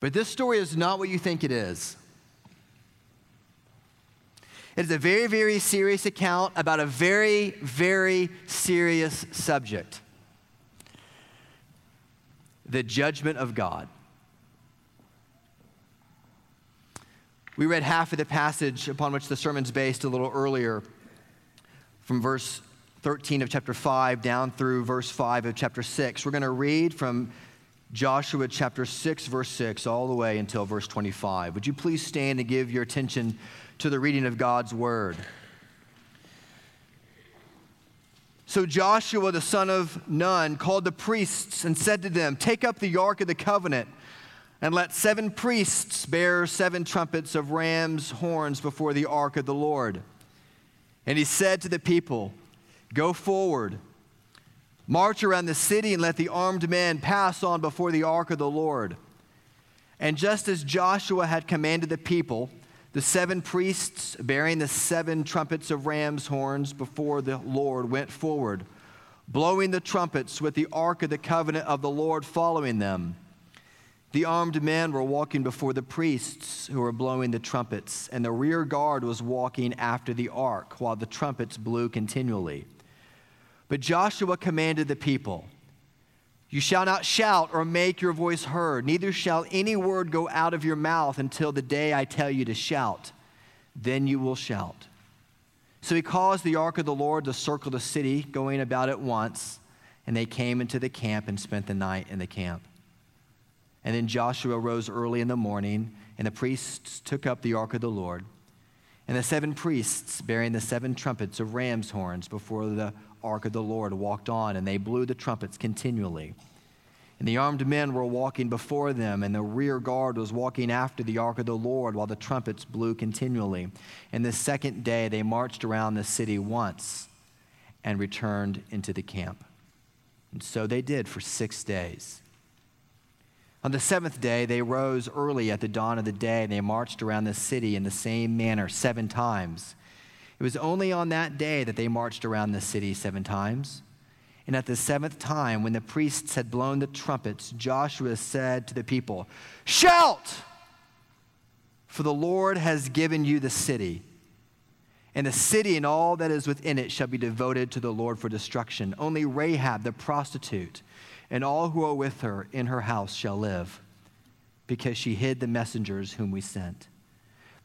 But this story is not what you think it is. It is a very, very serious account about a very, very serious subject the judgment of God. We read half of the passage upon which the sermon's based a little earlier, from verse 13 of chapter 5 down through verse 5 of chapter 6. We're going to read from Joshua chapter 6, verse 6, all the way until verse 25. Would you please stand and give your attention to the reading of God's word? So Joshua the son of Nun called the priests and said to them, Take up the ark of the covenant, and let seven priests bear seven trumpets of ram's horns before the ark of the Lord. And he said to the people, Go forward, march around the city, and let the armed men pass on before the ark of the Lord. And just as Joshua had commanded the people, the seven priests bearing the seven trumpets of ram's horns before the Lord went forward, blowing the trumpets with the ark of the covenant of the Lord following them. The armed men were walking before the priests who were blowing the trumpets, and the rear guard was walking after the ark while the trumpets blew continually. But Joshua commanded the people You shall not shout or make your voice heard, neither shall any word go out of your mouth until the day I tell you to shout. Then you will shout. So he caused the ark of the Lord to circle the city, going about it once, and they came into the camp and spent the night in the camp. And then Joshua rose early in the morning, and the priests took up the ark of the Lord. And the seven priests, bearing the seven trumpets of ram's horns before the ark of the Lord walked on, and they blew the trumpets continually. And the armed men were walking before them, and the rear guard was walking after the ark of the Lord while the trumpets blew continually. And the second day they marched around the city once and returned into the camp. And so they did for six days. On the seventh day, they rose early at the dawn of the day, and they marched around the city in the same manner seven times. It was only on that day that they marched around the city seven times. And at the seventh time, when the priests had blown the trumpets, Joshua said to the people, Shout! For the Lord has given you the city. And the city and all that is within it shall be devoted to the Lord for destruction. Only Rahab the prostitute and all who are with her in her house shall live, because she hid the messengers whom we sent.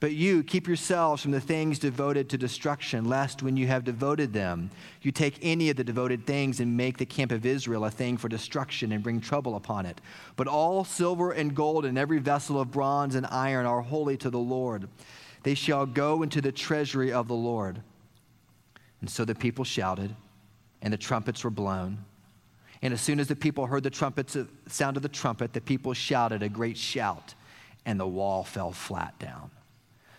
But you keep yourselves from the things devoted to destruction, lest when you have devoted them, you take any of the devoted things and make the camp of Israel a thing for destruction and bring trouble upon it. But all silver and gold and every vessel of bronze and iron are holy to the Lord. They shall go into the treasury of the Lord. And so the people shouted, and the trumpets were blown. And as soon as the people heard the trumpets, sound of the trumpet, the people shouted a great shout, and the wall fell flat down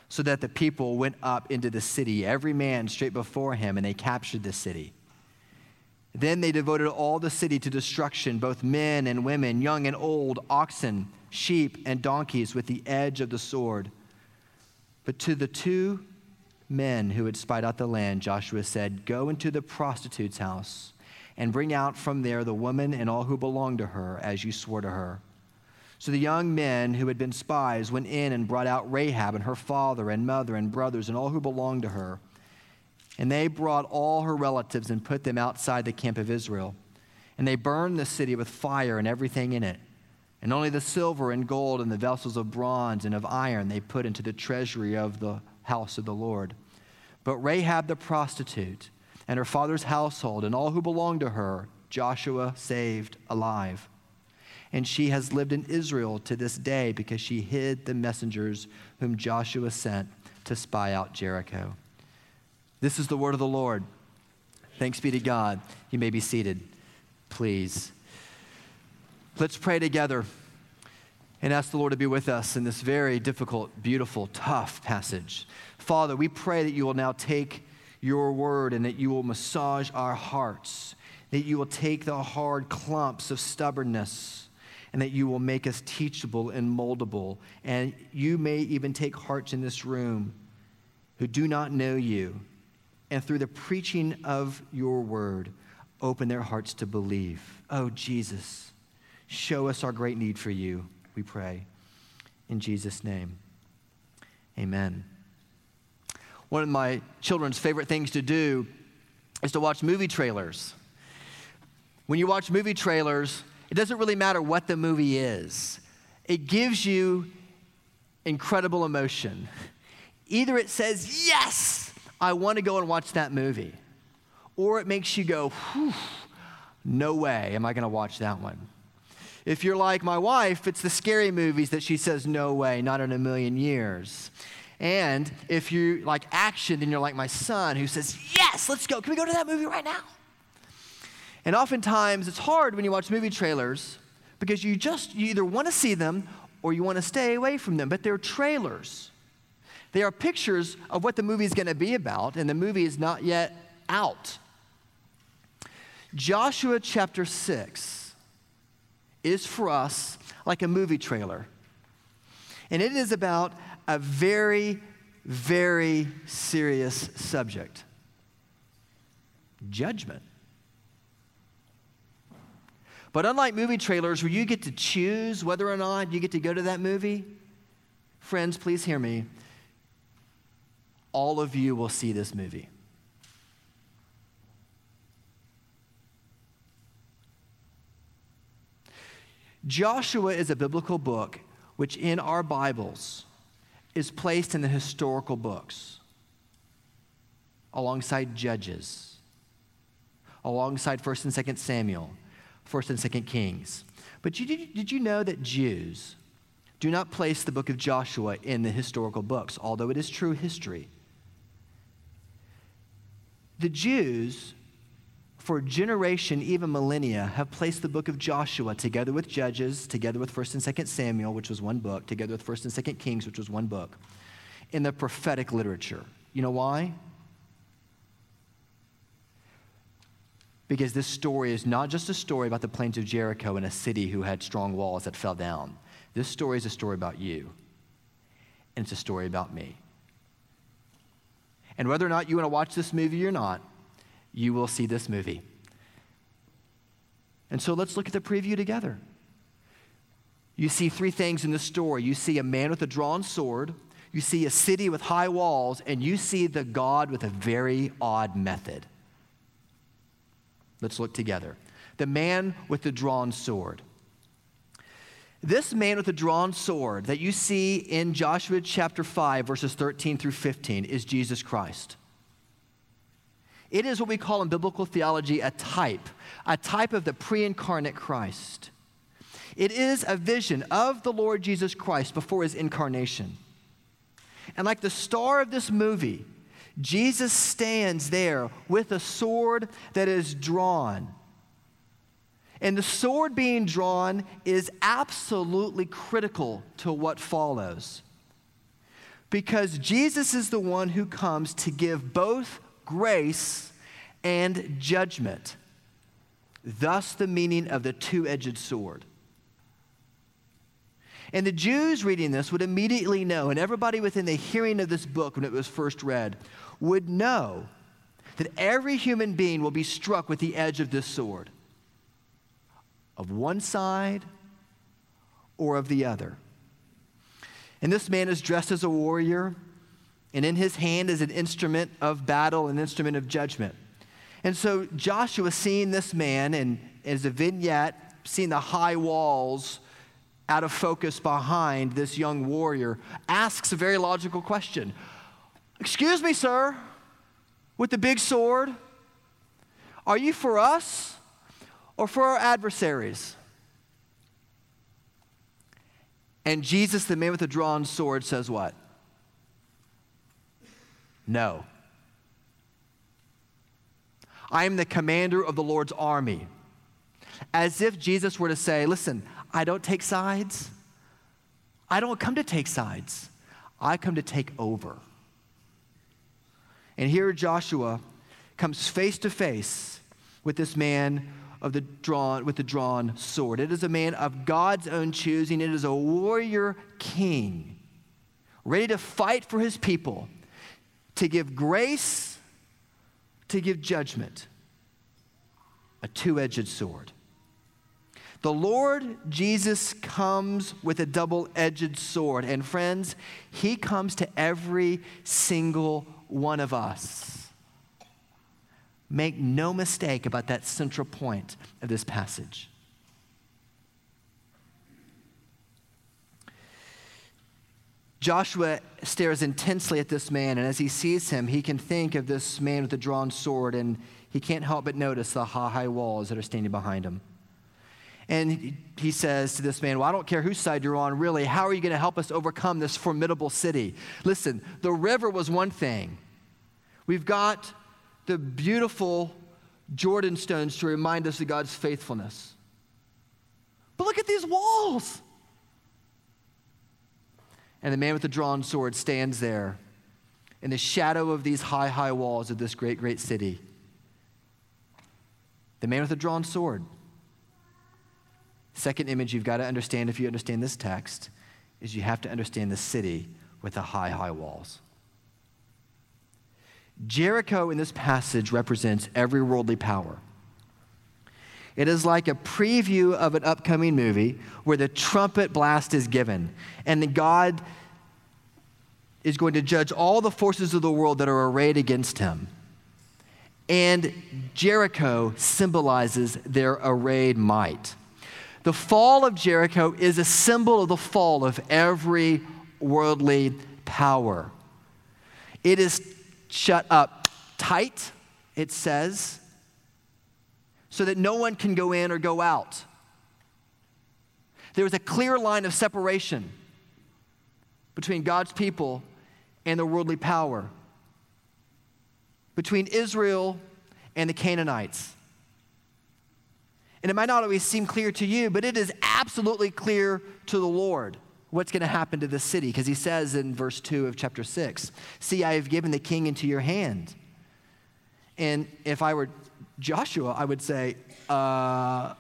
so that the people went up into the city, every man straight before him, and they captured the city. Then they devoted all the city to destruction, both men and women, young and old, oxen, sheep, and donkeys, with the edge of the sword. But to the two men who had spied out the land, Joshua said, Go into the prostitute's house and bring out from there the woman and all who belong to her, as you swore to her. So the young men who had been spies went in and brought out Rahab and her father and mother and brothers and all who belonged to her. And they brought all her relatives and put them outside the camp of Israel. And they burned the city with fire and everything in it. And only the silver and gold and the vessels of bronze and of iron they put into the treasury of the house of the Lord. But Rahab the prostitute and her father's household and all who belonged to her, Joshua saved alive and she has lived in Israel to this day because she hid the messengers whom Joshua sent to spy out Jericho. This is the word of the Lord. Thanks be to God. You may be seated, please. Let's pray together and ask the Lord to be with us in this very difficult, beautiful, tough passage. Father, we pray that you will now take your word and that you will massage our hearts, that you will take the hard clumps of stubbornness and that you will make us teachable and moldable. And you may even take hearts in this room who do not know you, and through the preaching of your word, open their hearts to believe. Oh, Jesus, show us our great need for you, we pray. In Jesus' name, amen. One of my children's favorite things to do is to watch movie trailers. When you watch movie trailers, it doesn't really matter what the movie is, it gives you incredible emotion. Either it says, Yes, I want to go and watch that movie, or it makes you go, No way am I going to watch that one. If you're like my wife, it's the scary movies that she says, No way, not in a million years. And if you like action, then you're like my son who says, Yes, let's go. Can we go to that movie right now? And oftentimes it's hard when you watch movie trailers because you just, you either want to see them or you want to stay away from them, but they're trailers. They are pictures of what the movie is going to be about, and the movie is not yet out. Joshua chapter 6 is for us like a movie trailer. And it is about a very, very serious subject judgment. But unlike movie trailers where you get to choose whether or not you get to go to that movie, friends, please hear me. All of you will see this movie. Joshua is a biblical book which in our Bibles is placed in the historical books alongside Judges, alongside 1st and 2nd Samuel, 1st and 2nd Kings. But did, did you know that Jews do not place the book of Joshua in the historical books, although it is true history? The Jews, for generation, even millennia, have placed the book of Joshua together with Judges, together with 1st and 2nd Samuel, which was one book, together with 1st and 2nd Kings, which was one book, in the prophetic literature. You know why? Because this story is not just a story about the plains of Jericho and a city who had strong walls that fell down. This story is a story about you, and it's a story about me. And whether or not you want to watch this movie or not, you will see this movie. And so let's look at the preview together. You see three things in the story you see a man with a drawn sword, you see a city with high walls, and you see the God with a very odd method. Let's look together. The man with the drawn sword. This man with the drawn sword that you see in Joshua chapter 5, verses 13 through 15, is Jesus Christ. It is what we call in biblical theology a type, a type of the pre incarnate Christ. It is a vision of the Lord Jesus Christ before his incarnation. And like the star of this movie, Jesus stands there with a sword that is drawn. And the sword being drawn is absolutely critical to what follows. Because Jesus is the one who comes to give both grace and judgment. Thus, the meaning of the two edged sword. And the Jews reading this would immediately know, and everybody within the hearing of this book when it was first read would know that every human being will be struck with the edge of this sword, of one side or of the other. And this man is dressed as a warrior, and in his hand is an instrument of battle, an instrument of judgment. And so Joshua, seeing this man, and as a vignette, seeing the high walls out of focus behind this young warrior, asks a very logical question Excuse me, sir, with the big sword, are you for us or for our adversaries? And Jesus, the man with the drawn sword, says what? No. I am the commander of the Lord's army. As if Jesus were to say, Listen, I don't take sides. I don't come to take sides. I come to take over. And here Joshua comes face to face with this man of the drawn with the drawn sword. It is a man of God's own choosing. It is a warrior king, ready to fight for his people, to give grace, to give judgment. A two-edged sword. The Lord Jesus comes with a double edged sword. And friends, he comes to every single one of us. Make no mistake about that central point of this passage. Joshua stares intensely at this man, and as he sees him, he can think of this man with a drawn sword, and he can't help but notice the high walls that are standing behind him. And he says to this man, Well, I don't care whose side you're on, really. How are you going to help us overcome this formidable city? Listen, the river was one thing. We've got the beautiful Jordan stones to remind us of God's faithfulness. But look at these walls. And the man with the drawn sword stands there in the shadow of these high, high walls of this great, great city. The man with the drawn sword. Second image you've got to understand if you understand this text is you have to understand the city with the high, high walls. Jericho in this passage represents every worldly power. It is like a preview of an upcoming movie where the trumpet blast is given and God is going to judge all the forces of the world that are arrayed against him. And Jericho symbolizes their arrayed might. The fall of Jericho is a symbol of the fall of every worldly power. It is shut up tight, it says, so that no one can go in or go out. There is a clear line of separation between God's people and the worldly power, between Israel and the Canaanites. And it might not always seem clear to you, but it is absolutely clear to the Lord what's going to happen to the city. Because he says in verse 2 of chapter 6 See, I have given the king into your hand. And if I were Joshua, I would say, uh, uh,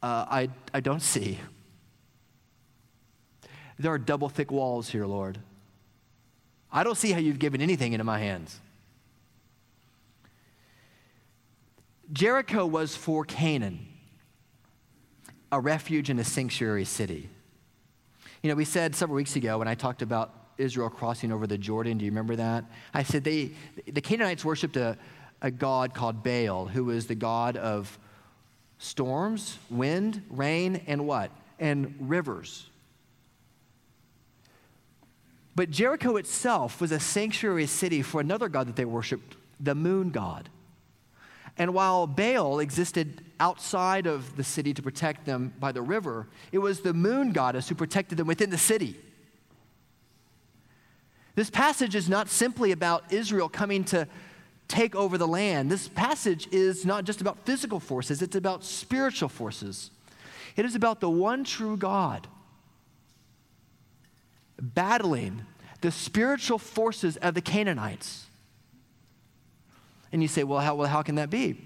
I, I don't see. There are double thick walls here, Lord. I don't see how you've given anything into my hands. Jericho was for Canaan, a refuge and a sanctuary city. You know, we said several weeks ago when I talked about Israel crossing over the Jordan, do you remember that? I said they, the Canaanites worshiped a, a god called Baal, who was the god of storms, wind, rain, and what? And rivers. But Jericho itself was a sanctuary city for another god that they worshiped, the moon god. And while Baal existed outside of the city to protect them by the river, it was the moon goddess who protected them within the city. This passage is not simply about Israel coming to take over the land. This passage is not just about physical forces, it's about spiritual forces. It is about the one true God battling the spiritual forces of the Canaanites. And you say, well, how, well, how can that be?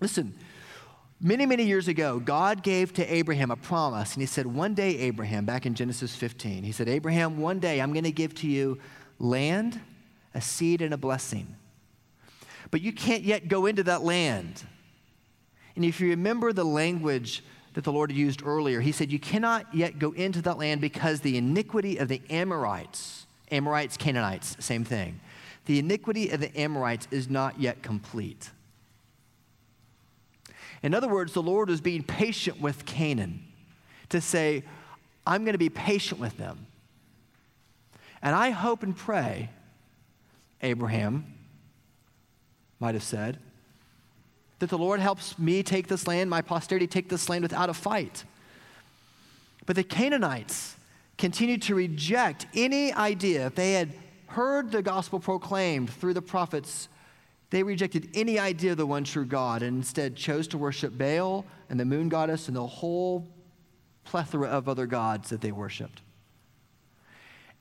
Listen, many, many years ago, God gave to Abraham a promise, and he said, One day, Abraham, back in Genesis 15, he said, Abraham, one day I'm going to give to you land, a seed, and a blessing. But you can't yet go into that land. And if you remember the language that the Lord used earlier, he said, You cannot yet go into that land because the iniquity of the Amorites, Amorites, Canaanites, same thing the iniquity of the Amorites is not yet complete. In other words, the Lord was being patient with Canaan to say, I'm going to be patient with them. And I hope and pray, Abraham might have said, that the Lord helps me take this land, my posterity take this land without a fight. But the Canaanites continued to reject any idea, if they had heard the gospel proclaimed through the prophets, they rejected any idea of the one true God and instead chose to worship Baal and the moon goddess and the whole plethora of other gods that they worshiped.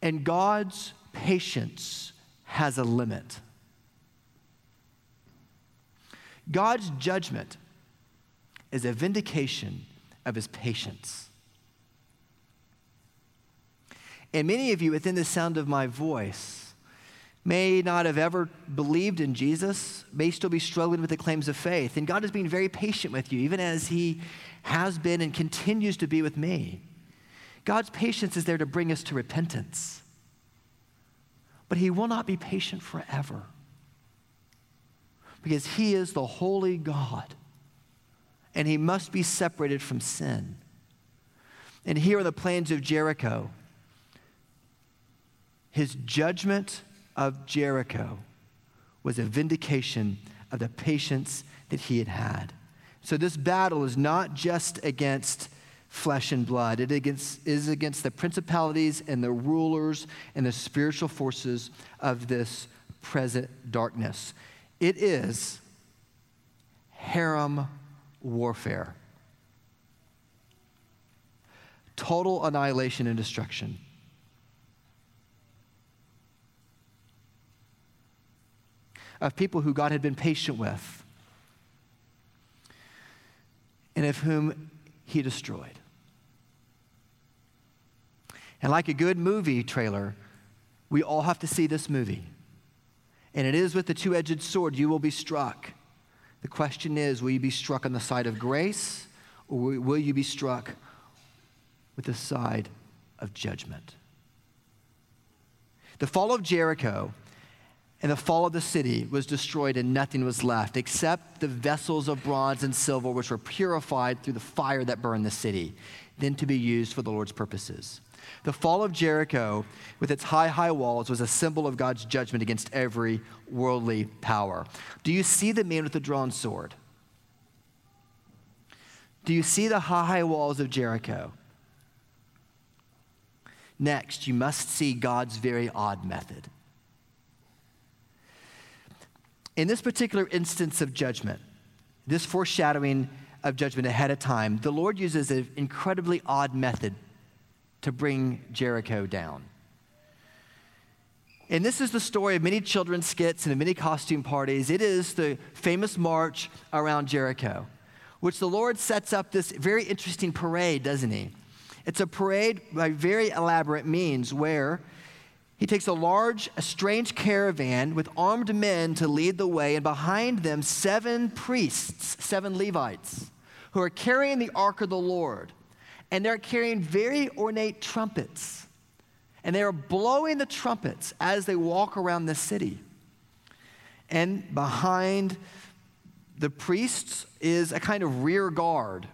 And God's patience has a limit. God's judgment is a vindication of his patience. And many of you, within the sound of my voice, may not have ever believed in Jesus, may still be struggling with the claims of faith. And God is being very patient with you, even as He has been and continues to be with me. God's patience is there to bring us to repentance. But He will not be patient forever because He is the holy God and He must be separated from sin. And here are the plains of Jericho, His judgment of Jericho was a vindication of the patience that he had had. So this battle is not just against flesh and blood, it against, is against the principalities and the rulers and the spiritual forces of this present darkness. It is herem warfare. Total annihilation and destruction. Of people who God had been patient with and of whom he destroyed. And like a good movie trailer, we all have to see this movie. And it is with the two edged sword you will be struck. The question is will you be struck on the side of grace or will you be struck with the side of judgment? The fall of Jericho and the fall of the city was destroyed, and nothing was left except the vessels of bronze and silver, which were purified through the fire that burned the city, then to be used for the Lord's purposes. The fall of Jericho, with its high, high walls, was a symbol of God's judgment against every worldly power. Do you see the man with the drawn sword? Do you see the high, high walls of Jericho? Next, you must see God's very odd method. In this particular instance of judgment, this foreshadowing of judgment ahead of time, the Lord uses an incredibly odd method to bring Jericho down. And this is the story of many children's skits and of many costume parties. It is the famous march around Jericho, which the Lord sets up this very interesting parade, doesn't he? It's a parade by very elaborate means where he takes a large, a strange caravan with armed men to lead the way, and behind them, seven priests, seven Levites, who are carrying the ark of the Lord. And they're carrying very ornate trumpets. And they are blowing the trumpets as they walk around the city. And behind the priests is a kind of rear guard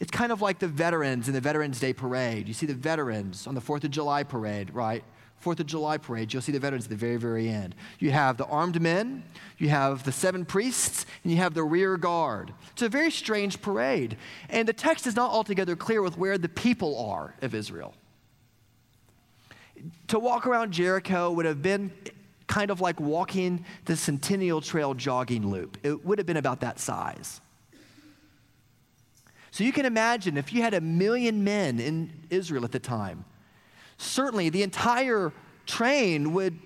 it's kind of like the veterans in the Veterans Day parade. You see the veterans on the 4th of July parade, right? 4th of July parade, you'll see the veterans at the very, very end. You have the armed men, you have the seven priests, and you have the rear guard. It's a very strange parade. And the text is not altogether clear with where the people are of Israel. To walk around Jericho would have been kind of like walking the Centennial Trail jogging loop, it would have been about that size. So you can imagine if you had a million men in Israel at the time, certainly the entire train would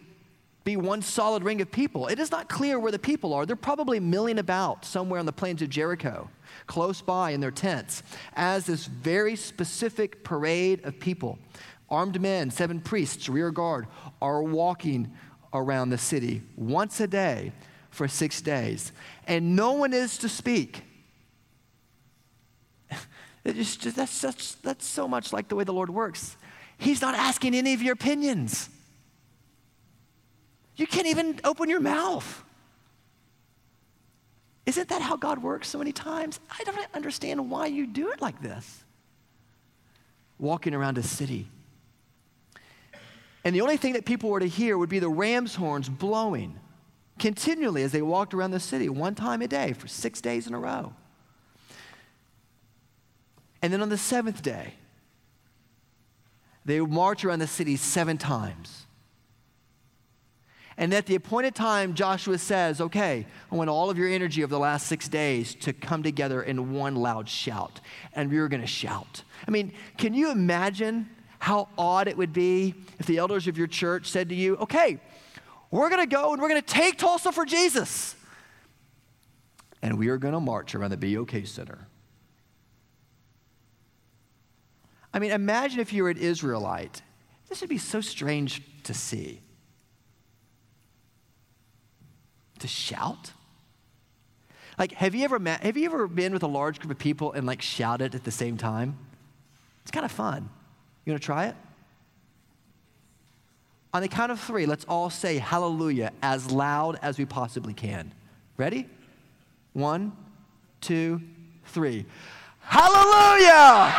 be one solid ring of people. It is not clear where the people are. They're probably milling about somewhere on the plains of Jericho, close by in their tents, as this very specific parade of people, armed men, seven priests, rear guard, are walking around the city once a day for six days. And no one is to speak. It just, that's, such, that's so much like the way the Lord works. He's not asking any of your opinions. You can't even open your mouth. Isn't that how God works so many times? I don't understand why you do it like this. Walking around a city. And the only thing that people were to hear would be the ram's horns blowing continually as they walked around the city, one time a day for six days in a row. And then on the seventh day, they march around the city seven times. And at the appointed time, Joshua says, Okay, I want all of your energy of the last six days to come together in one loud shout. And we were going to shout. I mean, can you imagine how odd it would be if the elders of your church said to you, Okay, we're going to go and we're going to take Tulsa for Jesus. And we are going to march around the BOK Center. I mean, imagine if you were an Israelite. This would be so strange to see. To shout? Like, have you ever met, have you ever been with a large group of people and like shouted at the same time? It's kind of fun. You want to try it? On the count of three, let's all say hallelujah as loud as we possibly can. Ready? One, two, three. Hallelujah!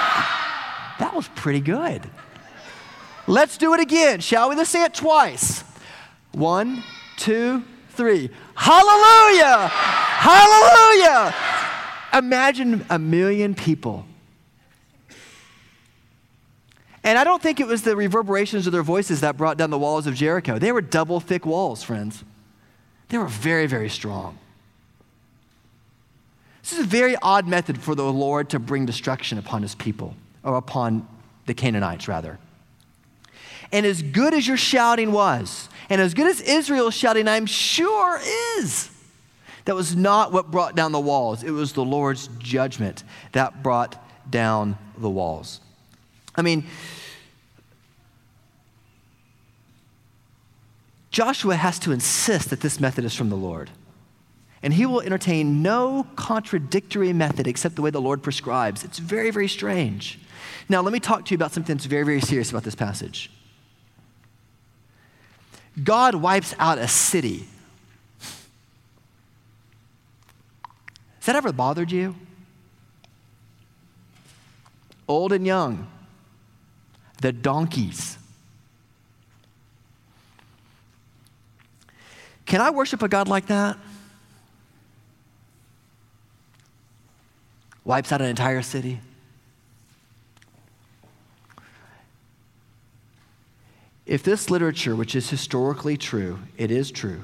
That was pretty good. Let's do it again, shall we? Let's say it twice. One, two, three. Hallelujah! Hallelujah! Imagine a million people. And I don't think it was the reverberations of their voices that brought down the walls of Jericho. They were double thick walls, friends. They were very, very strong. This is a very odd method for the Lord to bring destruction upon his people, or upon the Canaanites, rather. And as good as your shouting was, and as good as Israel's shouting, I'm sure is, that was not what brought down the walls. It was the Lord's judgment that brought down the walls. I mean, Joshua has to insist that this method is from the Lord and he will entertain no contradictory method except the way the Lord prescribes. It's very, very strange. Now, let me talk to you about something that's very, very serious about this passage. God wipes out a city. Has that ever bothered you? Old and young, the donkeys. Can I worship a God like that? wipes out an entire city. If this literature, which is historically true, it is true,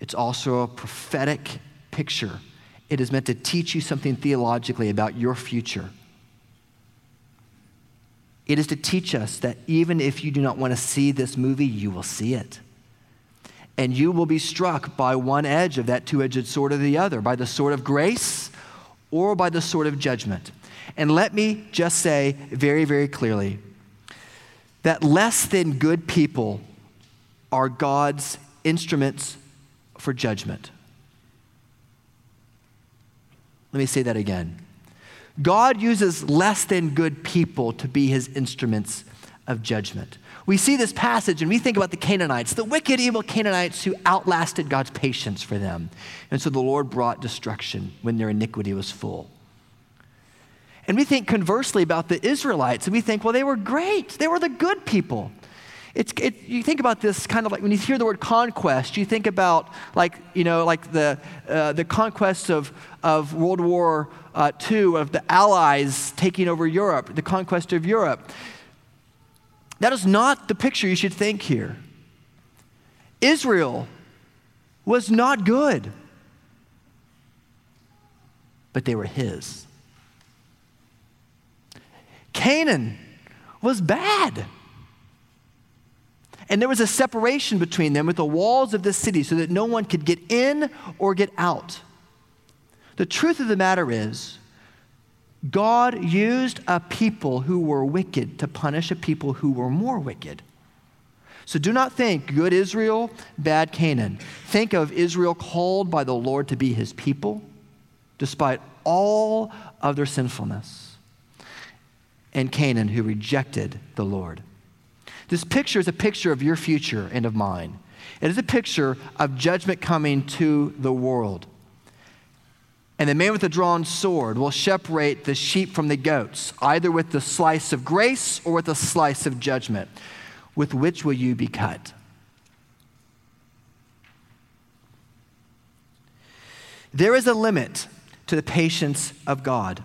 it's also a prophetic picture. It is meant to teach you something theologically about your future. It is to teach us that even if you do not want to see this movie, you will see it. And you will be struck by one edge of that two edged sword or the other, by the sword of grace or by the sword of judgment. And let me just say very, very clearly that less than good people are God's instruments for judgment. Let me say that again. God uses less than good people to be his instruments of judgment. We see this passage and we think about the Canaanites, the wicked, evil Canaanites who outlasted God's patience for them. And so the Lord brought destruction when their iniquity was full. And we think conversely about the Israelites, and we think, well, they were great. They were the good people. It's, it, you think about this kind of like when you hear the word conquest, you think about like, you know, like the, uh, the conquest of, of World War uh, II, of the Allies taking over Europe, the conquest of Europe. That is not the picture you should think here. Israel was not good, but they were his. Canaan was bad. And there was a separation between them with the walls of the city so that no one could get in or get out. The truth of the matter is, God used a people who were wicked to punish a people who were more wicked. So do not think good Israel, bad Canaan. Think of Israel called by the Lord to be his people, despite all of their sinfulness, and Canaan who rejected the Lord. This picture is a picture of your future and of mine. It is a picture of judgment coming to the world. And the man with the drawn sword will separate the sheep from the goats, either with the slice of grace or with a slice of judgment. With which will you be cut? There is a limit to the patience of God.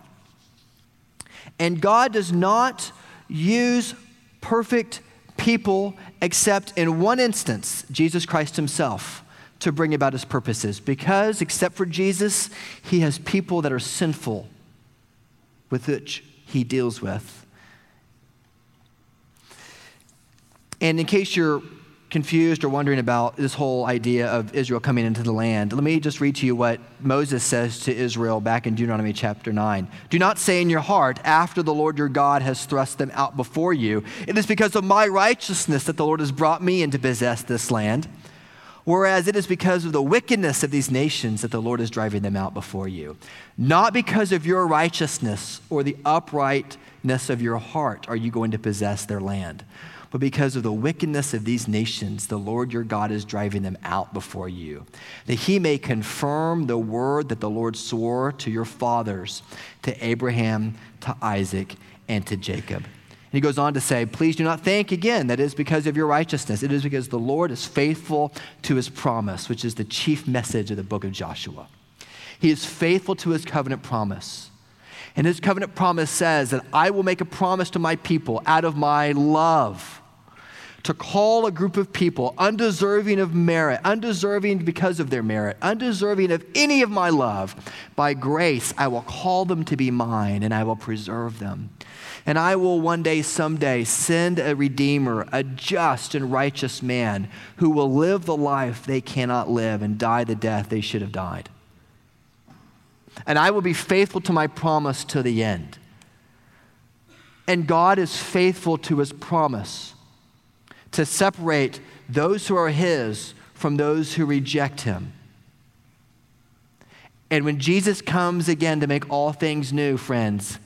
And God does not use perfect people except in one instance, Jesus Christ Himself to bring about his purposes because, except for Jesus, he has people that are sinful with which he deals with. And in case you're confused or wondering about this whole idea of Israel coming into the land, let me just read to you what Moses says to Israel back in Deuteronomy chapter 9. Do not say in your heart, after the Lord your God has thrust them out before you, it is because of my righteousness that the Lord has brought me in to possess this land. Whereas it is because of the wickedness of these nations that the Lord is driving them out before you. Not because of your righteousness or the uprightness of your heart are you going to possess their land, but because of the wickedness of these nations, the Lord your God is driving them out before you, that he may confirm the word that the Lord swore to your fathers, to Abraham, to Isaac, and to Jacob. And he goes on to say, Please do not think again that it is because of your righteousness. It is because the Lord is faithful to his promise, which is the chief message of the book of Joshua. He is faithful to his covenant promise. And his covenant promise says that I will make a promise to my people out of my love to call a group of people undeserving of merit, undeserving because of their merit, undeserving of any of my love. By grace, I will call them to be mine and I will preserve them. And I will one day, someday, send a Redeemer, a just and righteous man who will live the life they cannot live and die the death they should have died. And I will be faithful to my promise to the end. And God is faithful to his promise to separate those who are his from those who reject him. And when Jesus comes again to make all things new, friends,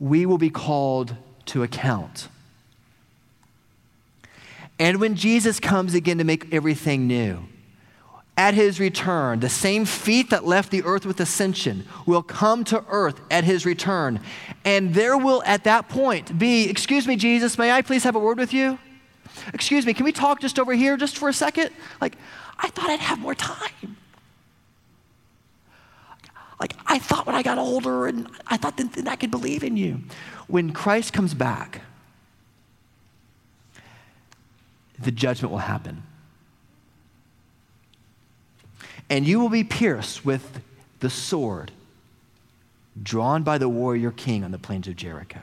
we will be called to account. And when Jesus comes again to make everything new, at his return, the same feet that left the earth with ascension will come to earth at his return. And there will, at that point, be, Excuse me, Jesus, may I please have a word with you? Excuse me, can we talk just over here just for a second? Like, I thought I'd have more time. Like, I thought when I got older and I thought that, that I could believe in you. When Christ comes back, the judgment will happen. And you will be pierced with the sword drawn by the warrior king on the plains of Jericho.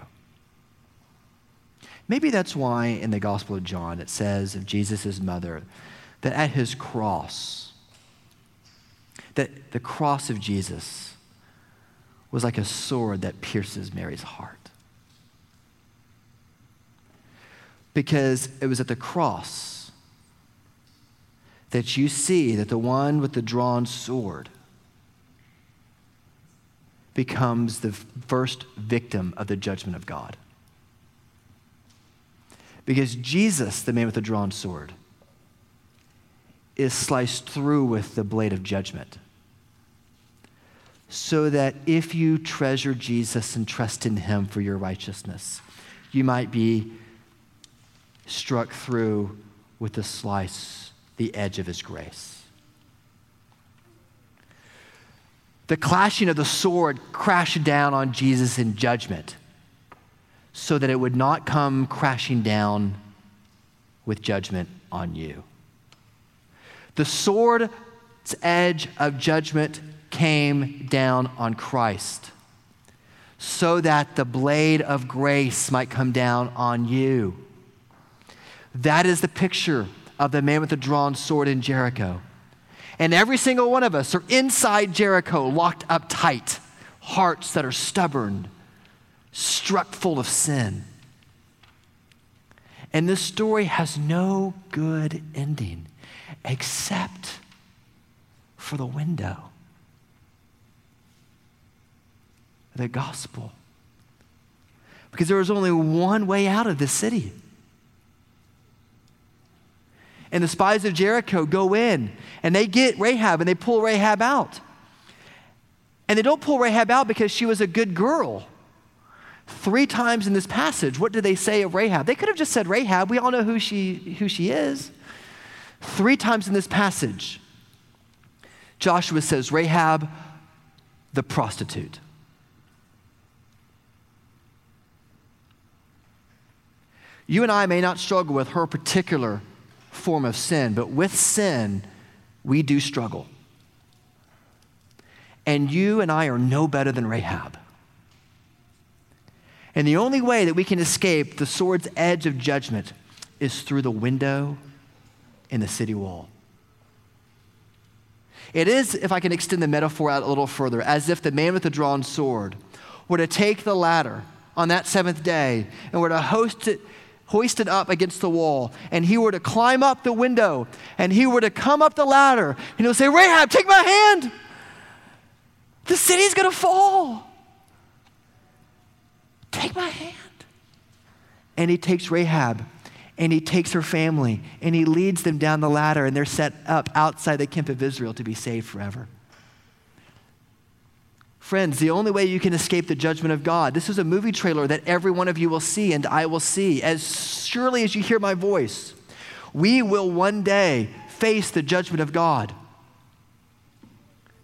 Maybe that's why in the Gospel of John it says of Jesus' mother that at his cross, that the cross of Jesus was like a sword that pierces Mary's heart. Because it was at the cross that you see that the one with the drawn sword becomes the first victim of the judgment of God. Because Jesus, the man with the drawn sword, is sliced through with the blade of judgment. So that if you treasure Jesus and trust in him for your righteousness, you might be struck through with the slice the edge of his grace. The clashing of the sword crashed down on Jesus in judgment so that it would not come crashing down with judgment on you. The sword's edge of judgment came down on Christ so that the blade of grace might come down on you. That is the picture of the man with the drawn sword in Jericho. And every single one of us are inside Jericho, locked up tight, hearts that are stubborn, struck full of sin. And this story has no good ending except for the window the gospel. Because there was only one way out of this city and the spies of Jericho go in and they get Rahab and they pull Rahab out. And they don't pull Rahab out because she was a good girl. Three times in this passage, what do they say of Rahab? They could have just said Rahab. We all know who she, who she is. Three times in this passage, Joshua says, Rahab, the prostitute. You and I may not struggle with her particular form of sin, but with sin, we do struggle. And you and I are no better than Rahab. And the only way that we can escape the sword's edge of judgment is through the window in the city wall. It is, if I can extend the metaphor out a little further, as if the man with the drawn sword were to take the ladder on that seventh day and were to host it hoisted up against the wall and he were to climb up the window and he were to come up the ladder and he'll say, Rahab, take my hand. The city's going to fall. Take my hand. And he takes Rahab and he takes her family and he leads them down the ladder and they're set up outside the camp of Israel to be saved forever. Friends, the only way you can escape the judgment of God, this is a movie trailer that every one of you will see and I will see as surely as you hear my voice. We will one day face the judgment of God.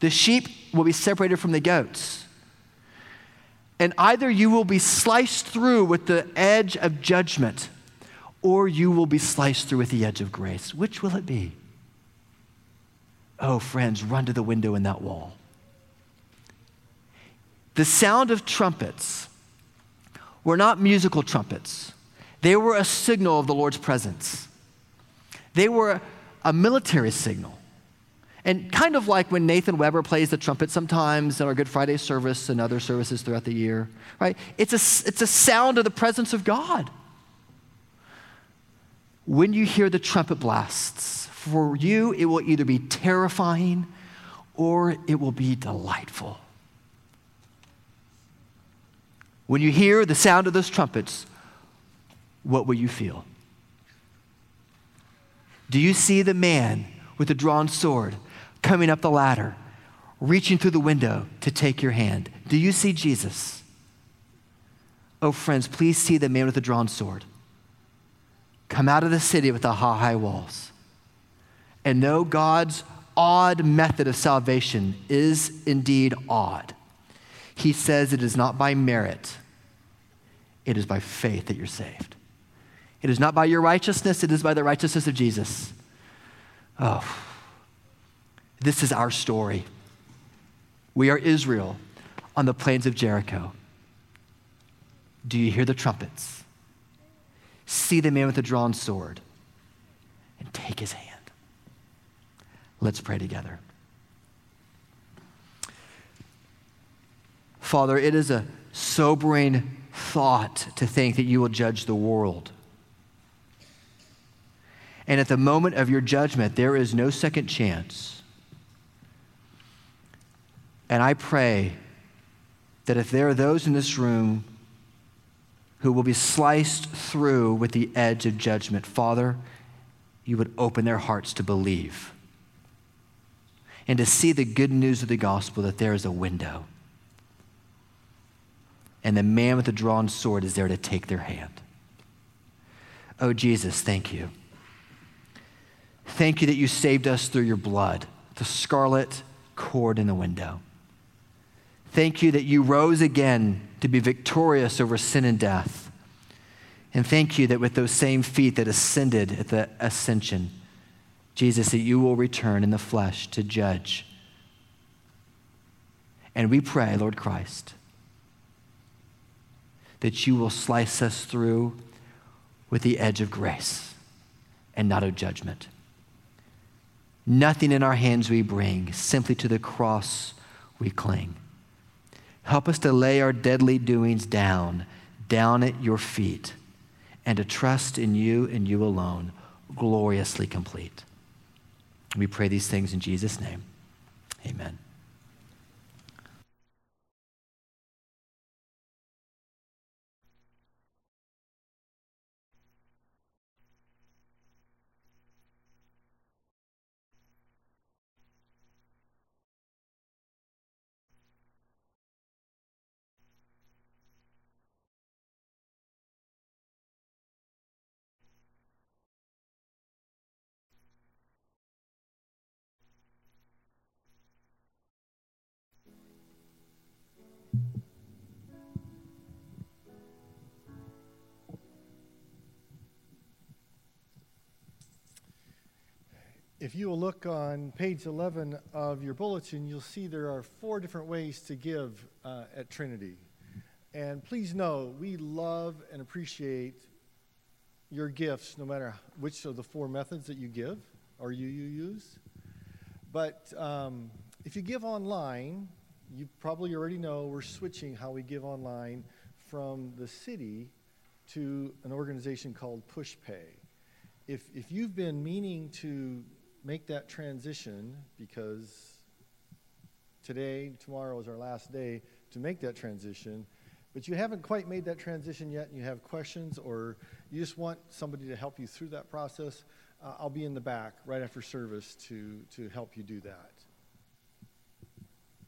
The sheep will be separated from the goats. And either you will be sliced through with the edge of judgment, or you will be sliced through with the edge of grace. Which will it be? Oh, friends, run to the window in that wall. The sound of trumpets were not musical trumpets, they were a signal of the Lord's presence. They were a military signal. And kind of like when Nathan Weber plays the trumpet sometimes in our Good Friday service and other services throughout the year, right? It's a, it's a sound of the presence of God. When you hear the trumpet blasts, for you, it will either be terrifying or it will be delightful. When you hear the sound of those trumpets, what will you feel? Do you see the man with the drawn sword coming up the ladder, reaching through the window to take your hand? Do you see Jesus? Oh, friends, please see the man with the drawn sword come out of the city with the high walls and know God's odd method of salvation is indeed odd. He says it is not by merit, it is by faith that you're saved. It is not by your righteousness, it is by the righteousness of Jesus. Oh, this is our story. We are Israel on the plains of Jericho. Do you hear the trumpets? See the man with the drawn sword and take his hand. Let's pray together. Father, it is a sobering thought to think that you will judge the world. And at the moment of your judgment, there is no second chance. And I pray that if there are those in this room who will be sliced through with the edge of judgment, Father, you would open their hearts to believe and to see the good news of the gospel that there is a window and the man with the drawn sword is there to take their hand. Oh, Jesus, thank you. Thank you that you saved us through your blood, the scarlet cord in the window. Thank you that you rose again to be victorious over sin and death. And thank you that with those same feet that ascended at the ascension, Jesus, that you will return in the flesh to judge. And we pray, Lord Christ, that you will slice us through with the edge of grace and not of judgment. Nothing in our hands we bring, simply to the cross we cling. Help us to lay our deadly doings down, down at your feet, and to trust in you and you alone, gloriously complete. We pray these things in Jesus' name. Amen. If you will look on page 11 of your bulletin, you'll see there are four different ways to give uh, at Trinity. And please know, we love and appreciate your gifts, no matter which of the four methods that you give or you, you use. But um, if you give online, you probably already know we're switching how we give online from the city to an organization called PushPay. If, if you've been meaning to make that transition because today, tomorrow is our last day to make that transition, but you haven't quite made that transition yet and you have questions or you just want somebody to help you through that process, uh, I'll be in the back right after service to, to help you do that.